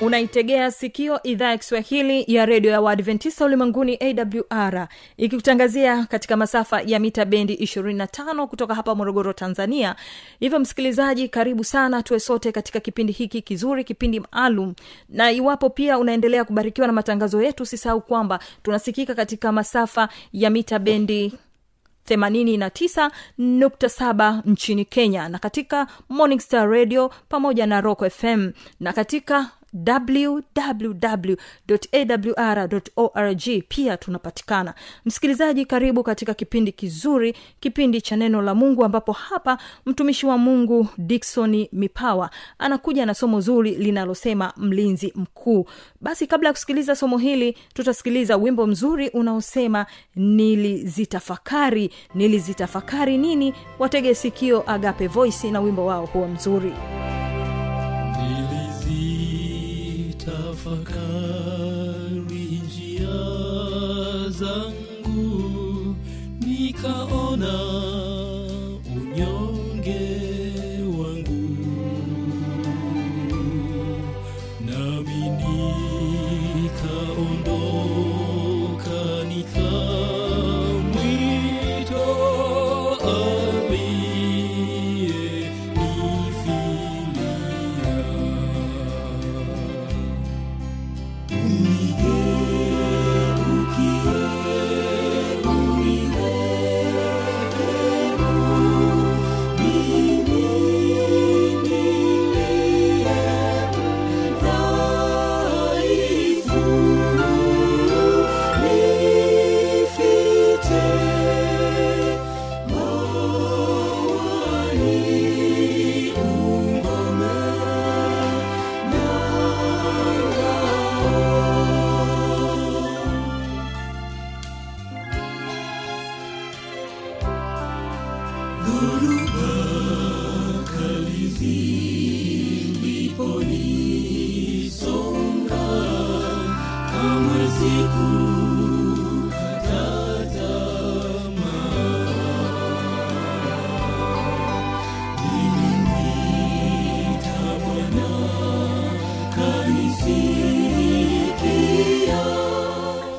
unaitegea sikio idhaa ya kiswahili ya redio ya waadventista ulimwenguni awr ikikutangazia katika masafa ya mita bendi 25 kutoka hapa morogoro tanzania. Hivyo msikilizaji karibu sana tuwe sote katika kipindi hiki kizuri kipindi maalum. Na iwapo pia unaendelea kubarikiwa na matangazo yetu usisahau kwamba tunasikika katika masafa ya mita bendi 89.7 nchini kenya na katika morning star radio pamoja na rock fm na katika www.awr.org pia tunapatikana. Msikilizaji karibu katika kipindi kizuri kipindi cha neno la mungu ambapo hapa mtumishi wa mungu diksoni mipawa anakuja na somo zuri linalosema mlinzi mkuu. Basi kabla ya kusikiliza somo hili tutasikiliza wimbo mzuri unaosema nilizitafakari. Nilizitafakari nini? Watege sikio agape voice na wimbo wao huo mzuri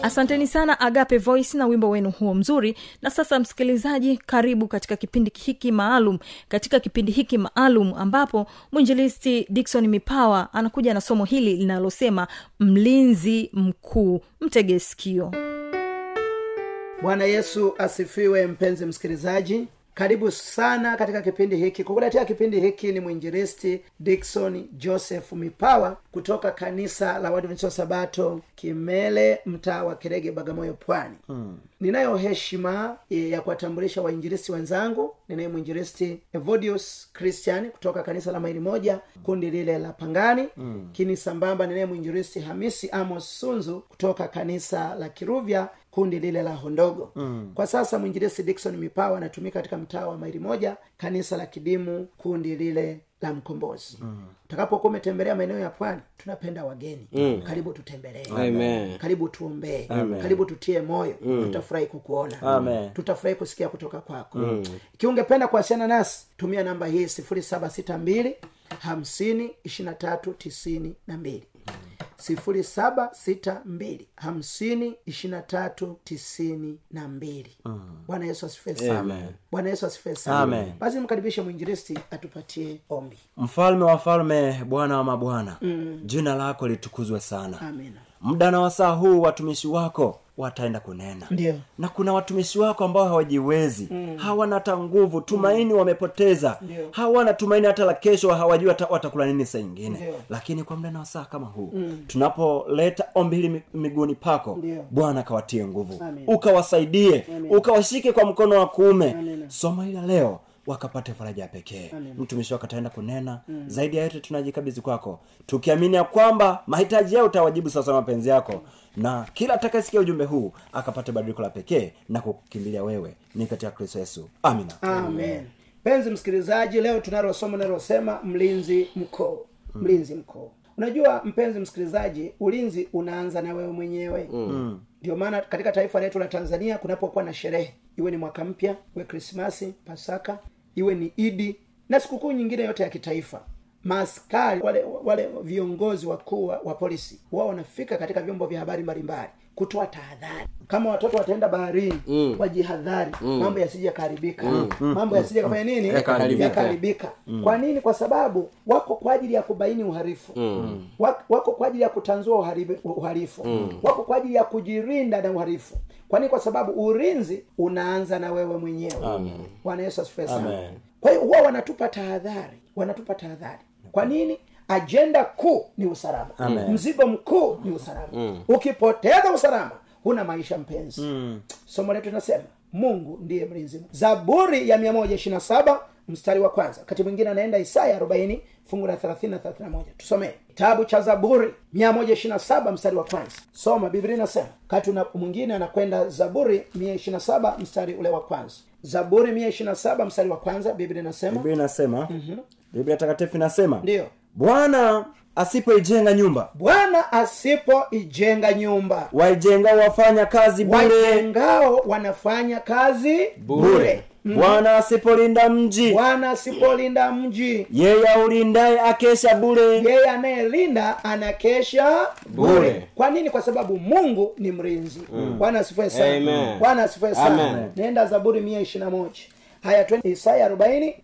asanteni sana agape voice na wimbo wenu huo mzuri. Na sasa msikilizaji karibu katika kipindi hiki maalum katika kipindi hiki maalum ambapo mwinjilisti dikson mipawa anakuja na somo hili linalosema mlinzi mkuu mtege sikio bwana yesu asifiwe mpenzi msikilizaji karibu sana katika kipindi hiki kukuletea kipindi hiki ni mwinjilisti dikson joseph mipawa kutoka kanisa la wadventista wa sabato kimele mtaa wa kirege bagamoyo pwani hmm. ninayo heshima e, ya kuwatambulisha wainjilisti wenzangu ninaye mwinjilisti evodius christian kutoka kanisa la maili moja kundi lile la pangani hmm. kini sambamba ninaye mwinjilisti hamisi amos sunzu kutoka kanisa la kiruvya kundi lile la hondogo. Mm. kwa sasa mwinjilisi dikson mipawa anatumika katika mtaa wa maili moja kanisa la kidimu kundi lile la mkombozi. Utakapokuwa umetembelea maeneo ya pwani tunapenda wageni. Mm. karibu tutembelee. Karibu tuombee. Karibu tutie moyo. Mm. tutafurahi kukuona. Amen. tutafurahi kusikia kutoka kwako. Mm. ikiwa ungependa kuwasiliana nasi tumia namba hii sifuri saba sita mbili hamsini ishirina tatu tisini na mbili sifuri saba sita mbili hamsini ishirina tatu tisini na mbili bwana yesu asifiwe sana. Bwana yesu asifiwe sana. Basi mkaribishe mwinjilisti atupatie ombi. Mfalme wa falme bwana wa mabwana. Mm. jina lako litukuzwe sana. Amina. Muda na wasaa huu watumishi wako wataenda kunena Ndio. na kuna watumishi wako ambao hawajiwezi mm. hawana hata nguvu tumaini mm. wamepoteza Ndio. hawana tumaini hata la kesho hawajui watakula nini saa ingine Ndio. lakini kwa mda na wasaa kama huu mm. tunapoleta ombi hili miguuni pako bwana akawatie nguvu Amen. ukawasaidie ukawashike kwa mkono wa kuume Amen. somo hili la leo wakapate faraja ya pekee. Mtumishi wako ataenda kunena. Mm. zaidi ya yote tunajikabizi kwako tukiamini ya kwamba mahitaji yao utawajibu sasa mapenzi yako. Na kila atakayesikia ujumbe huu akapate badiliko la pekee na kukimbilia wewe. Ni katika kristo yesu. Amina. Amen. Mpenzi msikilizaji leo tunalo somo linalosema mlinzi mkuu mlinzi mkoo. Unajua mpenzi msikilizaji ulinzi unaanza na wewe mwenyewe. Ndio maana katika taifa letu la tanzania kunapokuwa na sherehe iwe ni mwaka mpya iwe krismasi pasaka iwe ni idi na sikukuu nyingine yote ya kitaifa. Maaskari wale wale viongozi wakuu wa, polisi wao wanafika katika vyombo vya habari mbalimbali kutoa tahadhari. Kama watoto wataenda baharini mm. wajihadhari. Mm. mambo yasije yakaharibika mm. mambo yasije yakafanya nini? Yakaharibika. mm. kwa nini? Kwa sababu wako kwa ajili ya kubaini uharifu. Mm. wako kwa ajili ya kutanzua uharifu. Mm. wako kwa ajili ya kujirinda na uharifu. Kwa nini? Kwa sababu urinzi unaanza na wewe mwenyewe. Bwana yesu asifiwe sana. Kwa hiyo huwa wanatupa tahadhari. Wanatupa tahadhari. Kwa nini ajenda kuu ni usalama Amen. mzigo mkuu ni usalama mm. ukipoteza usalama huna maisha mpenzi mm. somo letu linasema mungu ndiye mlinzi zaburi ya 127 mstari wa kwanza wakati mwingine anaenda isaya 40 fungu la 30 na 31 tusomee kitabu cha zaburi 127 mstari wa kwanza soma biblia inasema wakati mwingine anakwenda zaburi 127 mstari ule wa kwanza zaburi 127 mstari wa kwanza biblia inasema biblia inasema mm-hmm. biblia takatifu inasema Ndiyo. Bwana asipoijenga nyumba. Bwana asipoijenga nyumba. Waijengao wafanya kazi bure. Wanafanya kazi bure. bwana asipolinda mji. Bwana asipolinda mji. Yeye aulindaye akesha bure. Yeye anayelinda anakesha bure. Bure. kwa nini? Kwa sababu mungu ni mlinzi. Bwana asifue sana. Bwana asifue sana. Nenda zaburi mia ishirina moja haya twende isaya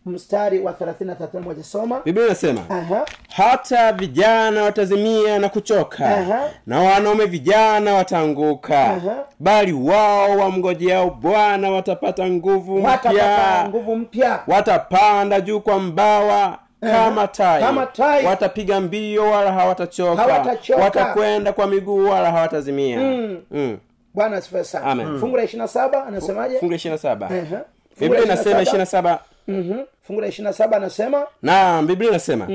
mstari wa na na soma biblia inasema Aha. hata vijana watazimia na kuchoka Aha. na wanaume vijana wataanguka Aha. bali wao wamgojeao bwana watapata nguvu mpya nguvu mpya watapanda juu kwa mbawa kama tai Kama tai. watapiga mbio wala hawatachoka Hawatachoka. watakwenda kwa miguu wala hawatazimia Mm. Mm. bwana sana fungu la ishirina saba anasemaje fungu la ishirina saba Aha. Biblia inasema 27. ishirina saba. Mhm. fungu la ishirina saba anasema? Naam biblia inasema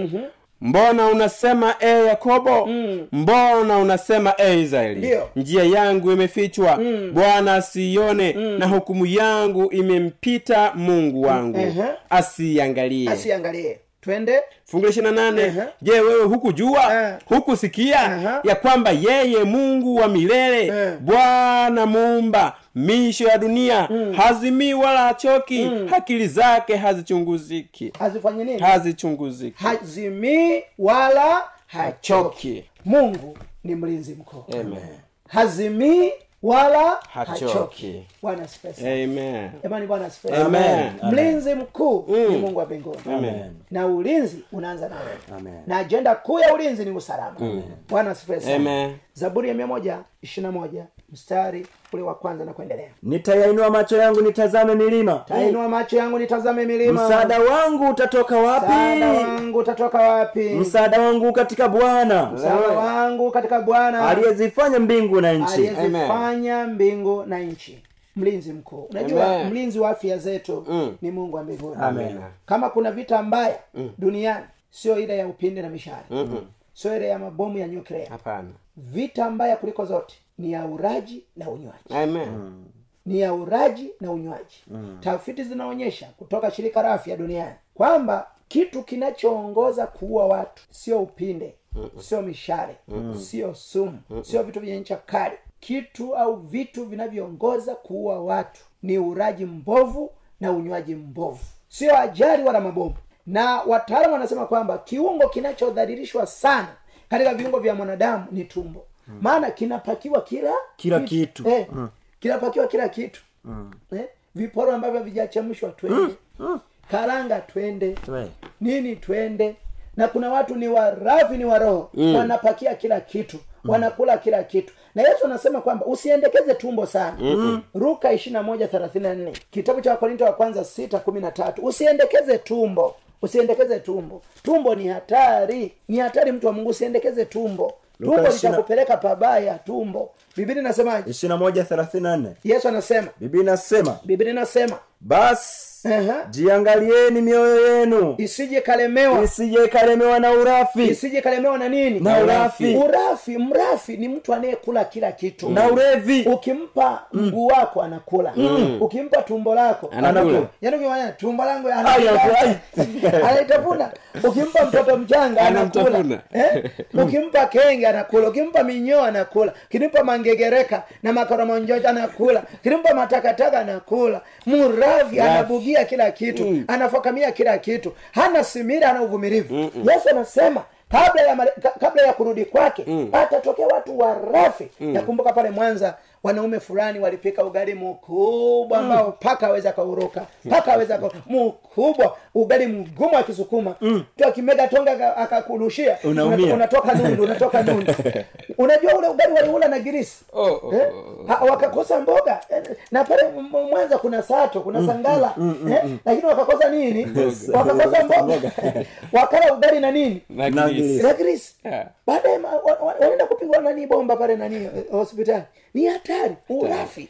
mbona unasema e yakobo? Mbona unasema e israeli? Ndiyo. njia yangu imefichwa. Bwana asiione na hukumu yangu imempita mungu wangu. Asiangalie. Asiangalie. Twende. Fungu la nane. Ehe. je wewe hukujua? Eh. hukusikia? Aha. ya kwamba yeye mungu wa milele Eh. bwana muumba misho ya dunia. Hazimii wala hachoki. Akili zake hazichunguziki. Hazifanye nini? Hazichunguziki. Hazimii wala hachoki. mungu ni mlinzi mkuu. Hazimii wala Hachoki. bwana bwana mlinzi mkuu ni mungu wa mbinguni. Na ulinzi unaanza na wewe na ajenda kuu ya ulinzi ni usalama. Bwana. Zaburi ya mia moja ishirina moja mstari ule wa kwanza na kuendelea. Nitayainua macho yangu nitazame milima. Tainua macho yangu nitazame milima. Msaada wangu utatoka wapi? Msaada wangu utatoka wapi? Msaada wangu katika bwana. Msaada wangu katika bwana. Aliyezifanya mbingu na nchi. Aliyezifanya mbingu na nchi. Mlinzi mkuu. Unajua mlinzi wa afya zetu Mm. ni mungu wa mbinguni. Kama kuna vita mbaya duniani sio ile ya upinde na mishale sio ile ya mabomu ya nyuklia. Hapana. Vita mbaya kuliko zote ni ya uraji na unywaji. Amen. ni ya uraji na unywaji. Tafiti zinaonyesha kutoka shirika la afya duniani kwamba kitu kinachoongoza kuua watu sio upinde sio mishale sio sumu sio vitu vyenye ncha kali. Kitu au vitu vinavyoongoza kuua watu ni uraji mbovu na unywaji mbovu. Sio ajali wala mabomu na wataalamu wanasema kwamba kiungo kinachodhalilishwa sana katika viungo vya mwanadamu ni tumbo. Maana kinapakiwa kila Kila kitu. eh, kinapakiwa kila kitu. Eh, viporo ambavyo vijachemshwa twende. Karanga twende. Twe. nini twende. Na kuna watu ni warafi ni waroho. Mm. wanapakia kila kitu. Wanakula kila kitu. Na yesu anasema kwamba usiendekeze tumbo sana. Mm. ruka ishirina moja thelathini na nne. Kitabu cha wakorinto wa kwanza sita kumi na tatu. Usiendekeze tumbo usiendekeze tumbo. Tumbo ni hatari. Ni hatari mtu wa mungu usiendekeze tumbo. Tumbo litakupeleka pabaya tumbo. Biblia inasemaje? yesu anasema. Biblia inasema biblia inasema basi Aha. jiangalieni mioyo yenu. Isije kalemewa. Isije kalemewa na urafi. Isije kalemewa na nini? Na urafi. urafi mrafi ni mtu anayekula kila kitu. Na urevi ukimpa mguu wako anakula. Ukimpa tumbo lako Anakula. yaani tumbo langu Ai, analitafuna." ai. anaitafuna. Ukimpa mtoto mchanga anakula. Eh? ukimpa kenge anakula. Ukimpa minyoo anakula. Ukimpa mangegereka na makoromonjoja anakula. Ukimpa matakataka anakula. Muravi anabugia kila kitu anafakamia kila kitu hana simira ana uvumilivu. Yesu anasema kabla ya kabla ya kurudi kwake atatokea watu warafi nakumbuka pale mwanza wanaume fulani walipika ugali mkubwa ambao mpaka aweza kauruka mpaka aweza ka- mkubwa ugali mgumu akisukuma tu akimega tonga akakurushia Unaumia. Unatoka nundu unatoka nundu. Unajua ule ugali waliula na girisi? Oh, oh, eh? Ha- wakakosa mboga? Eh, na pale mwanza kuna sato kuna sangala. eh? lakini wakakosa nini? Wakakosa mboga. Wakala ugali na nini? Na Yeah. baadaye wanaenda kupigwa nani bomba pale nani eh, hospitali? Ni hatari urafi.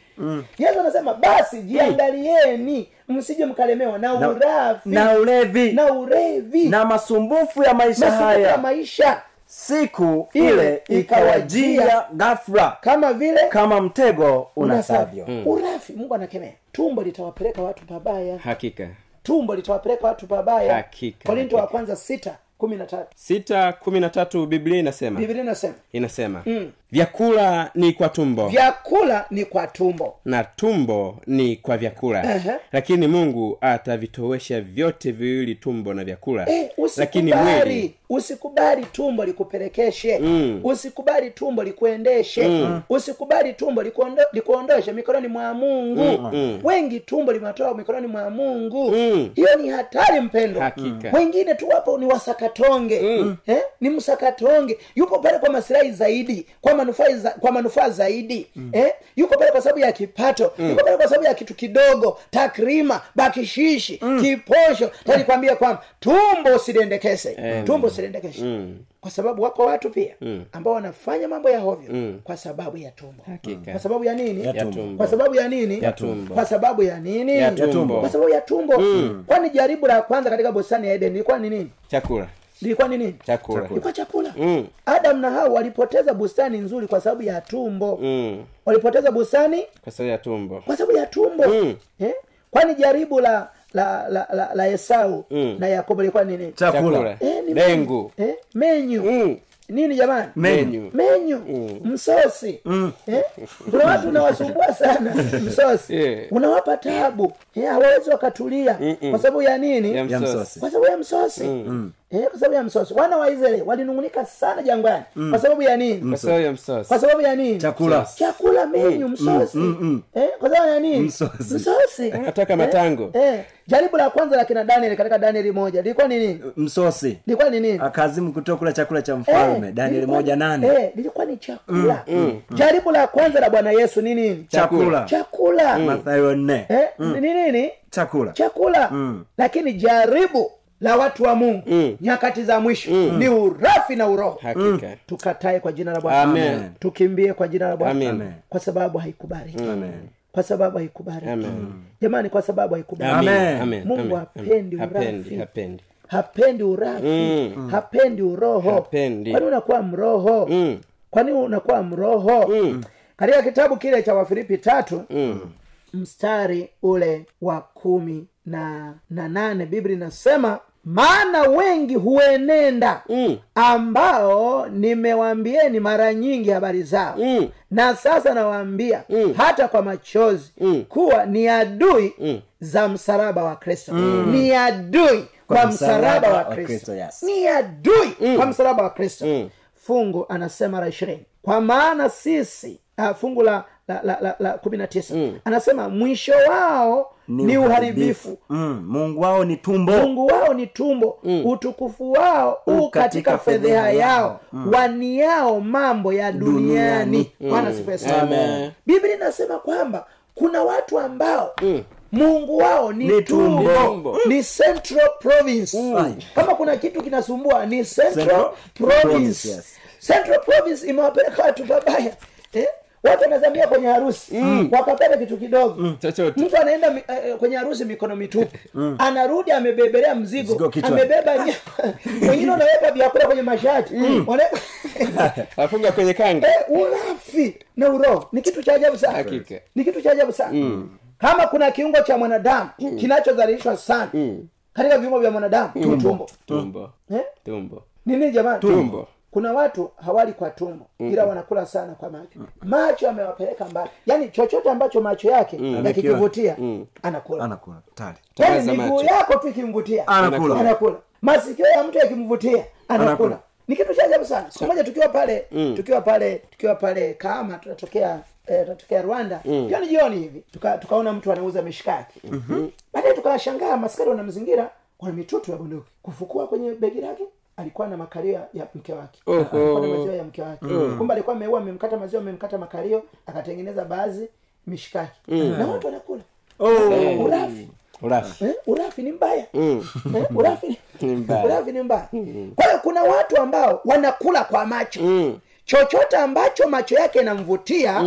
Yesu anasema basi jiangalieni msije mkalemewa na Na- urafi. na ulevi. Na urevi. Na masumbufu ya maisha masumbufu ya maisha. Siku Ile ikawajia. ghafla. Kama vile kama mtego unasavyo. urafi mungu anakemea. Tumbo litawapeleka watu pabaya. Hakika. Tumbo litawapeleka watu pabaya. Hakika, korinto wa kwanza sita kumi na tatu. Sita kumi na tatu biblia inasema. Biblia inasema. Inasema vyakula ni kwa tumbo. Vyakula ni kwa tumbo. Na tumbo ni kwa vyakula. Ehe. lakini mungu atavitowesha vyote viwili tumbo na vyakula. Eh, lakini mwili. Usikubali tumbo likupelekeshe. Mm. usikubali tumbo likuendeshe. Usikubali tumbo likuondo, likuondoshe mikononi mwa mungu. Wengi tumbo limetoa mikononi mwa mungu. Mm. hiyo ni hatari mpendo Hakika. wengine tu wapo ni wasakatonge. Eh? ni msakatonge. Yupo pale kwa masilahi zaidi kwa manufaa za, kwa manufaa zaidi. Eh? yuko pale kwa sababu ya kipato. Yuko pale kwa sababu ya kitu kidogo. Takrima bakishishi kiposho. Tanikwambia kwamba tumbo usiliendekese tumbo usiliendekeshe Mm. kwa sababu wako watu pia ambao wanafanya mambo ya hovyo kwa sababu ya tumbo. Hakika. kwa sababu ya nini? Ya tumbo. kwa sababu ya nini? Ya tumbo. kwa sababu ya nini? Ya tumbo. kwa sababu ya tumbo. Kwani jaribu la kwanza katika bustani ya eden ilikuwa ni nini? Chakula lilikuwa ni nini chakula ilikuwa chakula Mm. adam na hao walipoteza bustani nzuri kwa sababu ya tumbo Mm. walipoteza bustani kwa sababu ya tumbo kwa sababu ya tumbo Mm. eh? kwani jaribu la la la, la, la esau Mm. na yakobo ilikuwa nini chakula eh, ni dengu menyu. eh? menyu Mm. nini jamani menyu menyu msosi eh? kuna watu unawasumbua sana msosi Yeah. unawapa tabu eh, hawawezi wakatulia. Kwa sababu ya nini? Ya msosi. kwa sababu ya msosi. Eh, kwa sababu ya msosi. Wana wa israeli walinungunika sana jangwani. Kwa sababu ya nini? Kwa sababu ya msosi. Kwa sababu ya nini? Chakula. Chakula menyu msosi. Eh, kwa sababu ya nini? Msosi. msosi. Anataka matango. eh, jaribu la kwanza la kina danieli katika danieli moja. Lilikuwa ni nini? Msosi. Lilikuwa ni nini? Akazimu kutokula chakula cha mfalme. Eh, danieli moja nane. eh, lilikuwa ni chakula. Jaribu la kwanza la bwana yesu ni nini? Chakula. Chakula. Mathayo nne. Eh, mm. nini chakula. Chakula. Lakini jaribu la watu wa mungu Mm. nyakati za mwisho. Ni urafi na uroho. Mm. tukatae kwa jina la bwana. Tukimbie kwa jina la bwana. Kwa sababu haikubali. Kwa sababu haikubariki jamani kwa sababu. Amen. Mungu hapendi urafi. hapendi hapendi. Hapendi urafi. Mm. hapendi uroho. Kwani unakuwa mroho? Mm. kwani unakuwa mroho? Mm. katika kitabu kile cha wafilipi tatu Mm. Mstari ule wa kumi na, na nane biblia inasema maana wengi huenenda Mm. ambao nimewambieni mara nyingi habari zao Mm. na sasa nawaambia Mm. hata kwa machozi Mm. kuwa ni adui Mm. za msalaba wa kristo ni adui kwa msalaba wa kristo yes. ni adui kwa msalaba wa kristo Mm. fungu anasema la ishirini kwa maana sisi uh, fungu la la, la, la, la kumi na tisa. Anasema mwisho wao ni uharibifu. mm, mungu wao ni tumbo. Mungu wao ni tumbo. Utukufu wao u katika fedheha yao. waniao mambo ya duniani. Bwana mm. biblia inasema kwamba kuna watu ambao mungu wao ni, Ni tumbo, tumbo. ni central province. Kama kuna kitu kinasumbua ni central, Central province, province, yes. central province imewapeleka watu babaya. Eh? Watu wanazamia kwenye harusi wakapata kitu kidogo. Chochote. Mtu anaenda mi- eh, kwenye harusi mikono mitupu. Anarudi amebebelea mzigo, amebeba wengine wanaweka vyakula kwenye mashati. Afunga kwenye kanga. Eh, ulafi na uroho. Ni kitu cha ajabu sana. Ni kitu cha ajabu sana. Kama kuna kiungo cha mwanadamu kinachodhalilishwa sana katika viungo vya mwanadamu tumbo. tumbo. Tumbo. Eh? tumbo. Ni nini jamani? Tumbo. Kuna watu hawali kwa tumbo ila wanakula sana kwa macho. Macho yamewapeleka mbali. Yaani chochote ambacho macho yake yakikivutia anakula. Anakula. Yaani miguu yako tu ikimvutia Anakula. anakula. Masikio ya mtu yakimvutia anakula. Anakula. ni kitu cha ajabu sana. Siku moja tukiwa pale tukiwa pale tukiwa pale kama tunatokea eh, tunatokea rwanda. Jioni jioni hivi tuka, tukaona mtu anauza mishikaki. Baadaye tukawashangaa maskari wanamzingira wana mitutu ya bunduki. Kufukua kwenye begi lake alikuwa na makalio ya- mke wake. Oho. alikuwa na maziwa ya mke wake. Kumbe alikuwa ameua amemkata maziwa amemkata makalio akatengeneza baadhi mishikaki. Na watu wanakula. Oh. urafi. Urafi. Eh, urafi ni mbaya. Eh, urafi ni- mbaya. urafi ni mbaya. Kwa hiyo kuna watu ambao wanakula kwa macho. Chochote ambacho macho yake yanamvutia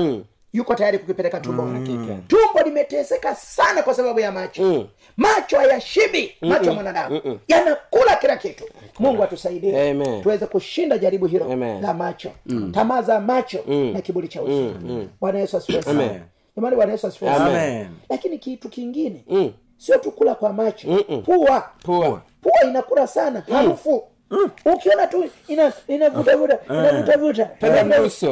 yuko tayari kukipeleka tumboni tumbo limeteseka sana kwa sababu ya macho. Macho hayashibi macho ya mwanadamu. Yanakula kila kitu. Mungu atusaidie tuweze kushinda jaribu hilo Amen. la macho. Tamaa za macho na kiburi cha uso. Bwana yesu asifiwe sana. Jamani bwana yesu asifiwe sana. Lakini kitu kingine sio tu kula kwa macho. Pua. Pua. Pua inakula sana. Harufu ukiona tu inavutavuta inavutavuta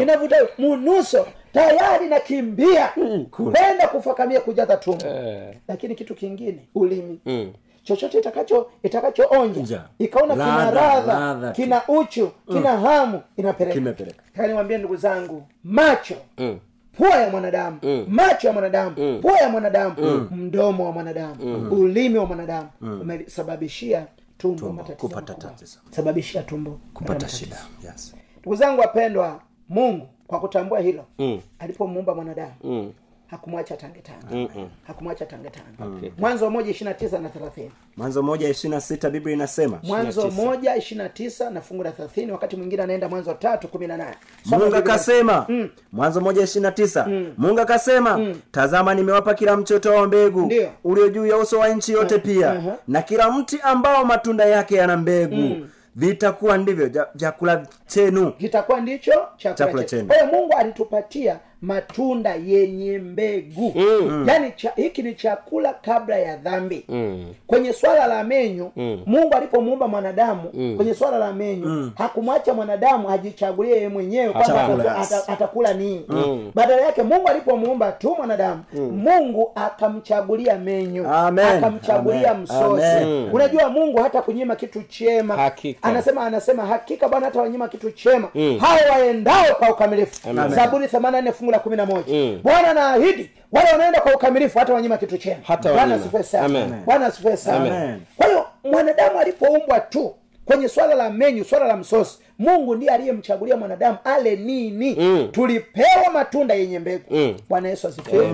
inavuta munuso. tayari nakimbia. Kwenda kufakamia kujaza tumbo. Eh. lakini kitu kingine ulimi. Mm. chochote itakacho itakachoonja Nja. ikaona kina radha kina uchu kina hamu inapeleka. Niwaambie ndugu zangu macho. Mm. pua ya mwanadamu. Macho ya mwanadamu. Pua ya mwanadamu. Mdomo wa mwanadamu. Ulimi wa mwanadamu. Umesababishia tumbo kupata tatizo sababishia tumbo kupata shida yes. ndugu zangu wapendwa mungu kwa kutambua hilo Mm. alipomuumba mwanadamu Mm. Hakumwacha tange tano Mm-mm. hakumwacha tange tano mwanzo moja ishirina tisa na thelathini. Mwanzo moja ishirina sita biblia inasema. Mwanzo moja ishirina tisa na fungu la thelathini wakati mwingine anaenda mwanzo tatu kumi na nane. Mungu akasema mm. mwanzo moja ishirina tisa. Mungu akasema tazama nimewapa kila mchoto wa mbegu ulio juu ya uso wa nchi yote pia aha. na kila mti ambao matunda yake yana mbegu. Vitakuwa ndivyo ja- vyakula chenu. Kitakuwa ndicho chakula Chakula chenu. kwa hiyo mungu alitupatia matunda yenye mbegu mm. yaani cha, hiki ni chakula kabla ya dhambi Mm. kwenye swala la menyu mm. mungu alipomuumba mwanadamu mm. kwenye swala la menyu mm. hakumwacha mwanadamu ajichagulie yeye mwenyewe kwamba Atakula. ata- ata- atakula nini mm. badala yake mungu alipomuumba tu mwanadamu mm. mungu akamchagulia menyu Amen. akamchagulia Amen. msosi Amen. unajua mungu hata kunyima kitu chema Hakika. anasema anasema hakika bwana hata wanyima kitu chema mm. hao waendao kwa ukamilifu zaburi 84 fungu la kumi na moja. Mm. bwana anaahidi wale wanaenda kwa ukamilifu hata wanyima kitu Hata bwana asifiwe sana. Bwana asifiwe sana. Kwa hiyo mwanadamu alipoumbwa tu kwenye swala la menyu swala la msosi mungu ndiye aliyemchagulia mwanadamu ale nini? Mm. tulipewa matunda yenye mbegu. Mm. bwana yesu asifiwe.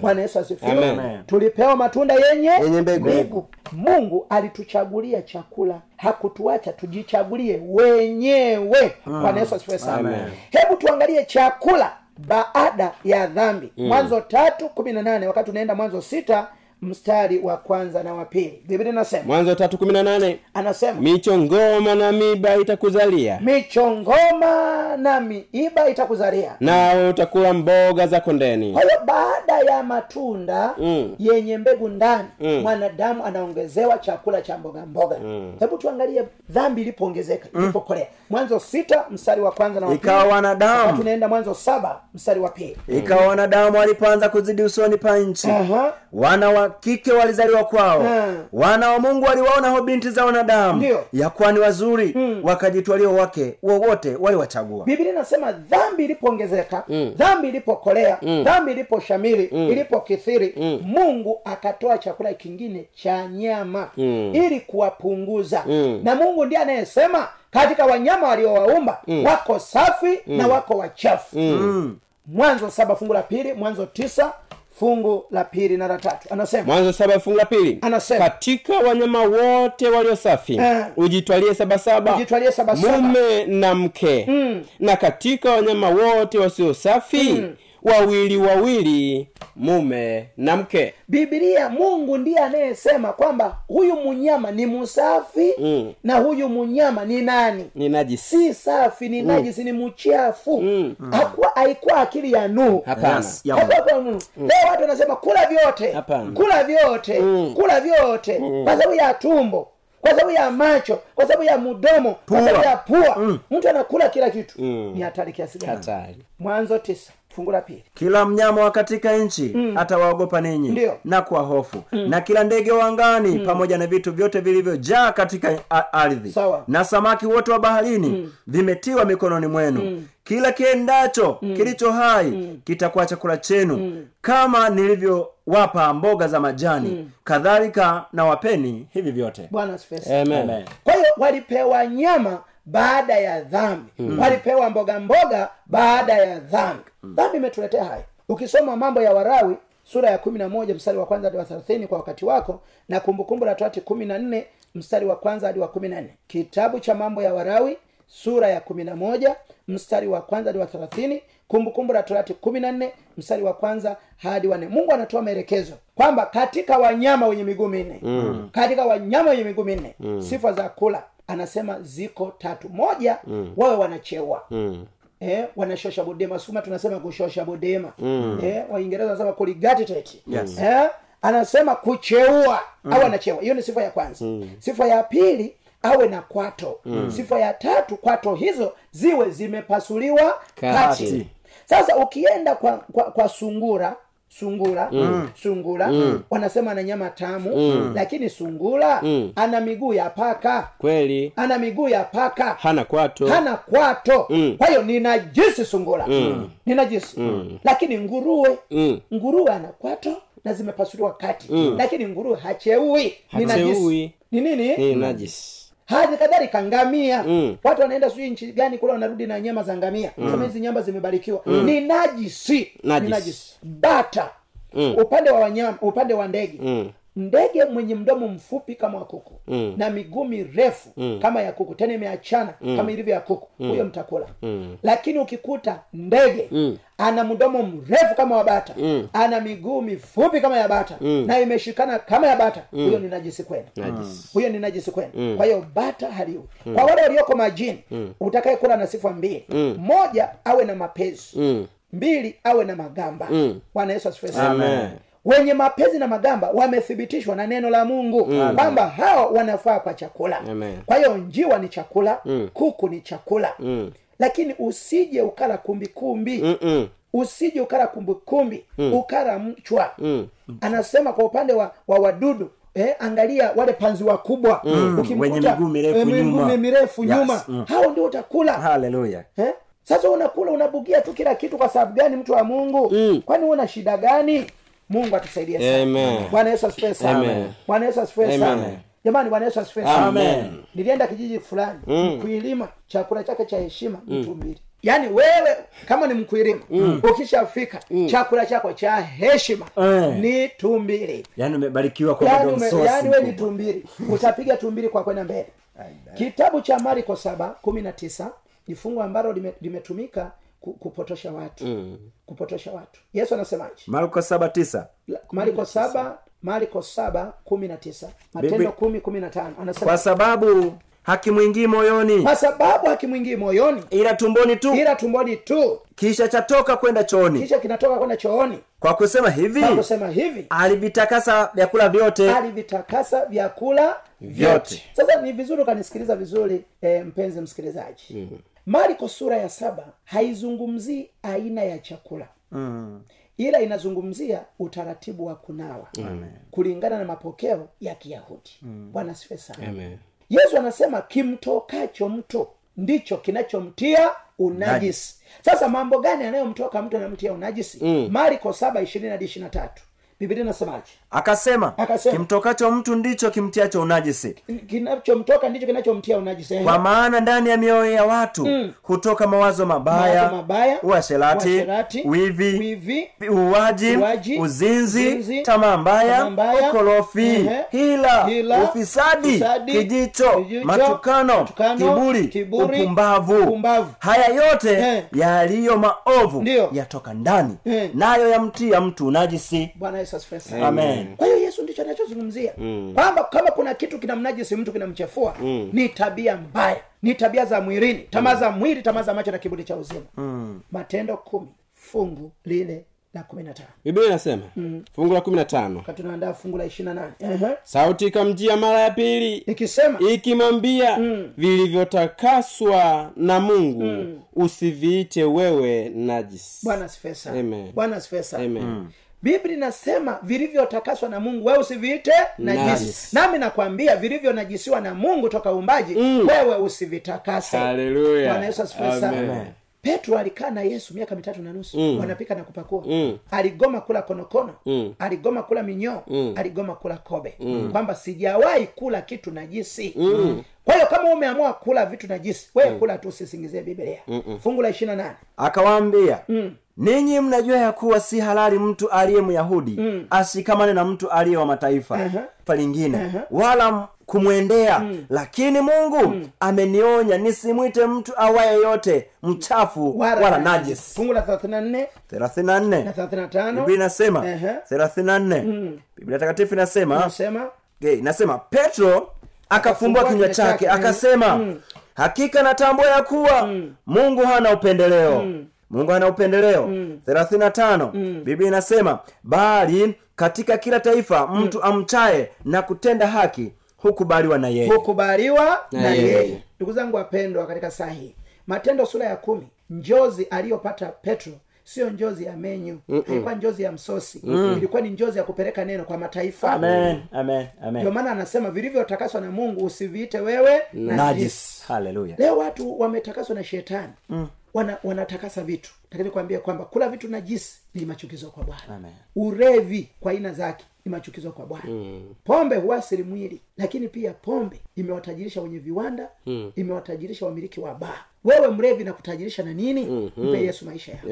Bwana yesu asifiwe. Tulipewa matunda yenye, Yenye mbegu. mungu alituchagulia chakula. Hakutuacha tujichagulie wenyewe. Bwana yesu asifiwe sana. Hebu tuangalie chakula baada ya dhambi. Mwanzo tatu kumi na nane wakati unaenda mwanzo sita mstari wa kwanza na wa pili. Biblia inasema mwanzo tatu kumi na nane. Anasema michongoma na miba itakuzalia. michongoma na miiba itakuzalia. Nawe utakula mboga za kondeni. Kwa hiyo baada ya matunda Mm. yenye mbegu ndani Mm. mwanadamu anaongezewa chakula cha mboga mboga. Hebu tuangalie dhambi ilipoongezeka ilipokolea. Mwanzo sita mstari wa kwanza na ikawa wanadamu tunaenda mwanzo saba mstari wa pili. Ikawa wanadamu walipoanza kuzidi usoni pa nchi. Aha. wana wa kike walizaliwa kwao. Hmm. wana wa mungu waliwaona ho binti za wanadamu. Ndio. ya kuwa ni wazuri wakajitwalia wake wowote waliwachagua. Biblia inasema dhambi ilipoongezeka dhambi ilipokolea dhambi iliposhamiri ilipokithiri mungu akatoa chakula kingine cha nyama ili kuwapunguza. Na mungu ndiye anayesema katika wanyama waliowaumba wako safi na wako wachafu. Mwanzo saba fungu la pili mwanzo tisa fungu la pili na la tatu anasema mwanzo saba fungu la pili Anasema. katika wanyama wote walio safi Eh. ujitwalie sabasaba Ujitwalie sabasaba. mume na mke na katika wanyama wote wasio safi wawili wawili mume na mke. Bibilia mungu ndiye anayesema kwamba huyu munyama ni musafi Mm. na huyu munyama ni nani? Ni najisi. Si safi ni najisi ni mchafu. Mm. haikuwa akili ya nuhu. Yes, Nuhu. leo watu wanasema kula vyote. Hapana. kula vyote. Kula vyote. Kwa sababu ya tumbo. Kwa sababu ya macho. Kwa sababu ya mdomo. Kwa sababu ya pua. Mtu anakula kila kitu. Mm. ni hatari kiasi gani? Hatari. Mwanzo tisa fungu la pili. Kila mnyama wa katika nchi atawaogopa ninyi na kwa hofu. Na kila ndege wa angani pamoja na vitu vyote vilivyojaa katika ardhi. Na samaki wote wa baharini vimetiwa mikononi mwenu. Kila kiendacho kilicho hai kitakuwa chakula chenu. Kama nilivyowapa mboga za majani kadhalika na wapeni hivi vyote. Bwana kwa hiyo walipewa nyama baada ya dhambi. Walipewa mboga mboga baada ya dhambi dhambi imetuletea haya ukisoma mambo ya warawi sura ya kumi na moja mstari wa kwanza hadi wa thelathini kwa wakati wako na kumbukumbu la torati kumi na nne mstari wa kwanza hadi wa kumi na nne kitabu cha mambo ya warawi sura ya kumi na moja mstari wa kwanza hadi wa thelathini kumbukumbu la torati kumi na nne mstari wa kwanza hadi wanne mungu anatoa maelekezo kwamba katika wanyama wenye miguu minne mm. katika wanyama wenye miguu minne mm. sifa za kula anasema ziko tatu moja mm. wawe wanacheua Mm. Eh, wanashosha bodema suma tunasema kushosha bodema mm. eh, waingereza wanasema kuligatitate Yes. eh, anasema kucheua mm. au anacheua hiyo ni sifa ya kwanza mm. sifa ya pili awe na kwato mm. sifa ya tatu kwato hizo ziwe zimepasuliwa Kati. kati sasa ukienda kwa, kwa, kwa sungura sungura mm. sungura mm. wanasema na nyama tamu mm. lakini sungura mm. ana miguu ya paka kweli ana miguu ya paka hana kwato hana kwato Mm. kwa hiyo ni najisi sungura mm. ni najisi mm. lakini nguruwe Mm. nguruwe ana kwato na zimepasuliwa kati mm. lakini nguruwe hacheui ni Hacheui. ni nini ni najisi hadi kadhalika ngamia Mm. watu wanaenda sijui nchi gani kule wanarudi na nyama za ngamia mm. sema hizi nyama zimebarikiwa ni najisi Najisi. najisi bata Mm. upande wa wanyama upande wa ndege Mm. Ndege mwenye mdomo mfupi kama wa kuku Mm. na miguu mirefu kama ya kuku tena imeachana kama ilivyo ya kuku huyo mtakula. Lakini ukikuta ndege ana mdomo mrefu kama wa bata ana miguu mifupi kama ya bata na imeshikana kama ya bata huyo ni najisi kwenu. Huyo ni najisi kwenu. Kwa hiyo bata haliwi. Kwa wale walioko majini utakaye kula na sifa mbili. Moja awe na mapezi. Mm. mbili awe na magamba. Bwana yesu asifiwe sana. Amen. Wenye mapezi na magamba wamethibitishwa na neno la mungu kwamba hao wanafaa kwa chakula Amen. kwa hiyo njiwa ni chakula kuku ni chakula Mm. lakini usije ukala kumbikumbi Mm-mm. usije ukala kumbikumbi ukala mchwa Mm. anasema kwa upande wa, wa wadudu Eh, angalia wale panzi wakubwa Ukimkuta, miguu mirefu eh, nyuma. Yes. Mm. hao ndio utakula haleluya eh? sasa unakula unabugia tu kila kitu kwa sababu gani mtu wa mungu Mm. kwani una shida gani mungu atusaidie sana. Bwana yesu asifiwe sana. Bwana yesu asifiwe sana. Jamani bwana yesu asifiwe sana. Nilienda kijiji fulani mkuilima chakula chake cha heshima mtu mbili. Yaani wewe kama ni mkuilima ukishafika chakula chako cha heshima Eh. ni tumbili. Yaani umebarikiwa kwa yaani yaani we ni tumbili. Utapiga tumbili kwa kwenda mbele. Kitabu cha mariko saba kumi na tisa ni fungu ambalo limetumika ku- kupotosha watu. Mm. kupotosha watu. Yesu anasemaje? Marko saba tisa. Marko saba marko saba kumi na tisa. Matendo kumi kumi na tano. Anasema kwa sababu hakimwingii moyoni. Kwa sababu hakimwingii moyoni. Ila tumboni tu. Ila tumboni tu. Kisha chatoka kwenda chooni. Kisha kinatoka kwenda chooni. Kwa kusema hivi kwa kusema hivi. alivitakasa vyakula vyote. Alivitakasa vyakula Vyote. sasa ni vizuri ukanisikiliza vizuri e, mpenzi msikilizaji. Mm-hmm. Marko sura ya saba haizungumzii aina ya chakula. Mm. ila inazungumzia utaratibu wa kunawa kulingana na mapokeo ya kiyahudi. Bwana asifiwe sana. Amen. yesu anasema kimtokacho mtu ndicho kinachomtia unajisi. Sasa mambo gani yanayomtoka mtu anamtia unajisi? Mm. marko saba ishirini hadi ishiri na tatu. Bibilia inasemaje akasema Akasema. kimtokacho mtu ndicho kimtiacho unajisi. Kinachomtoka ndicho kinachomtia unajisi. Kwa maana ndani ya mioyo ya watu hutoka mawazo mabaya, Mawazo mabaya, uasherati wivi, wivi, uwaji, uwaji, uzinzi, uzinzi, tamaa mbaya ukorofi hila, hila, ufisadi, ufisadi, kijicho, kijicho, matukano, matukano, kiburi, kiburi, upumbavu. upumbavu. haya yote yaliyo maovu yatoka ndani nayo yamtia mtu unajisi. Bwana yesu asifiwe amen kwa hiyo yesu ndicho anachozungumzia. Kwamba kama kuna kitu kinamnajisi mtu kinamchafua ni tabia mbaya. Ni tabia za mwilini. Tamaa za mwili tamaa za macho na kiburi cha uzima. Matendo kumi fungu lile la kumi na tano biblia inasema fungu la kumi na tano wakati fungu la ishiri na nane. Sauti ikamjia mara ya pili. Ikisema ikimwambia vilivyotakaswa na mungu usiviite wewe najisi. Bwana Amen. bwana sana. Amen. Biblia inasema vilivyotakaswa na mungu wewe usiviite najisi nice. nami nakwambia vilivyonajisiwa na mungu toka uumbaji wewe usivitakase. Bwana yesu asifiwe sana petro alikaa na yesu miaka mitatu na nusu. Wanapika na kupakua. Aligoma kula konokono. Aligoma kula minyoo. Aligoma kula kobe. Kwamba sijawahi kula kitu najisi. Kwa hiyo kama umeamua kula vitu najisi wewe kula tu usisingizie biblia. Fungu la ishirina nane. Akawaambia ninyi mnajua ya kuwa si halali mtu aliye myahudi ashikamane na mtu aliye wa mataifa uh lingine wala m- mm. lakini mungu amenionya nisimwite mtu awaye yote mchafu wala, najis fungu la thelathini na nne. 34 na thelathini na tano. Biblia inasema. 34 biblia takatifu inasema okay, inasema petro akafumbua kinywa chake akasema hakika natambua ya kuwa mungu hana upendeleo. Mungu hana upendeleo. Thelathini na tano. Biblia inasema bali katika kila taifa mtu amchaye na kutenda haki hukubaliwa na yeye. Hukubaliwa na Na yeye. ndugu zangu wapendwa katika saa hii matendo sura ya kumi njozi aliyopata petro sio njozi ya menyu ilikuwa njozi ya msosi. Ilikuwa ni njozi ya kupeleka neno kwa mataifa. Amen amen amen. Ndio maana anasema vilivyotakaswa na mungu usiviite wewe najis. haleluya leo watu wametakaswa na shetani. Mm. wana, wanatakasa vitu. Lakini kwambia kwamba kula vitu najisi ni machukizo kwa bwana. Urevi kwa aina zake ni machukizo kwa bwana mm. pombe huasiri mwili lakini pia pombe imewatajirisha wenye viwanda mm. imewatajirisha wamiliki wa baa wewe mlevi na kutajirisha na nini mm-hmm. mpe yesu maisha yako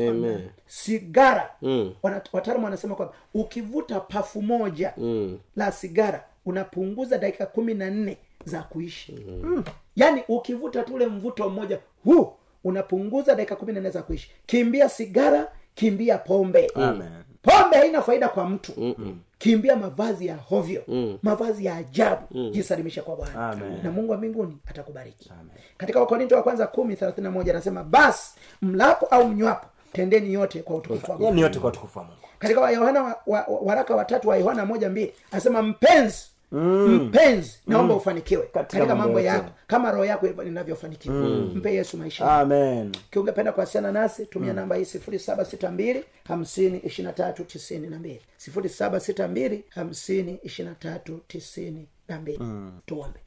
sigara Mm. Wataalamu wanasema kwamba ukivuta pafu moja Mm. la sigara unapunguza dakika kumi na nne za kuishi mm. yaani ukivuta tule mvuto mmoja huu unapunguza dakika kumi na nne za kuishi kimbia sigara kimbia pombe Amen. Pombe haina faida kwa mtu. Mm-mm. kimbia mavazi ya hovyo. Mm. mavazi ya ajabu. Mm. jisalimisha kwa bwana. Na mungu wa mbinguni atakubariki. Katika wakorinto wa kwanza kumi thelathini na moja anasema basi mlapo au mnywapo tendeni yote kwa utukufu wa Mungu yani yote kwa tukufu wa mungu. Katika wa yohana wa, wa, wa, waraka watatu wa yohana moja mbili anasema mpenzi mm. mpenzi naomba ufanikiwe katika, mambo yako kama roho yako inavyofanikiwa. Mpe yesu maisha. Amen. Kiungependa kuwasiliana nasi tumia namba hii sifuri saba sita mbili hamsini ishiri tatu tisini na mbili. sifuri saba sita mbili hamsini ishiri tatu tisini na mbili. Tuombe.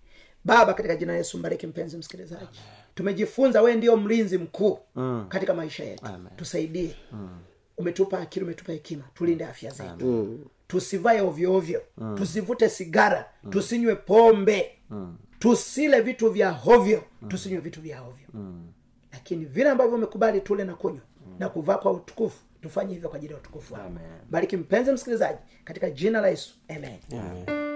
Baba katika jina yesu mbariki mpenzi msikilizaji. Tumejifunza wee ndio mlinzi mkuu mm. katika maisha yetu. Tusaidie. Mm. umetupa akili umetupa hekima. Tulinde afya zetu tusivae ovyoovyo mm. tusivute sigara mm. tusinywe pombe mm. tusile vitu vya hovyo mm. tusinywe vitu vya hovyo mm. lakini vile ambavyo umekubali tule na kunywa mm. na kuvaa kwa utukufu tufanye hivyo kwa ajili ya utukufu wako bariki mpenzi msikilizaji katika jina la yesu amen, amen.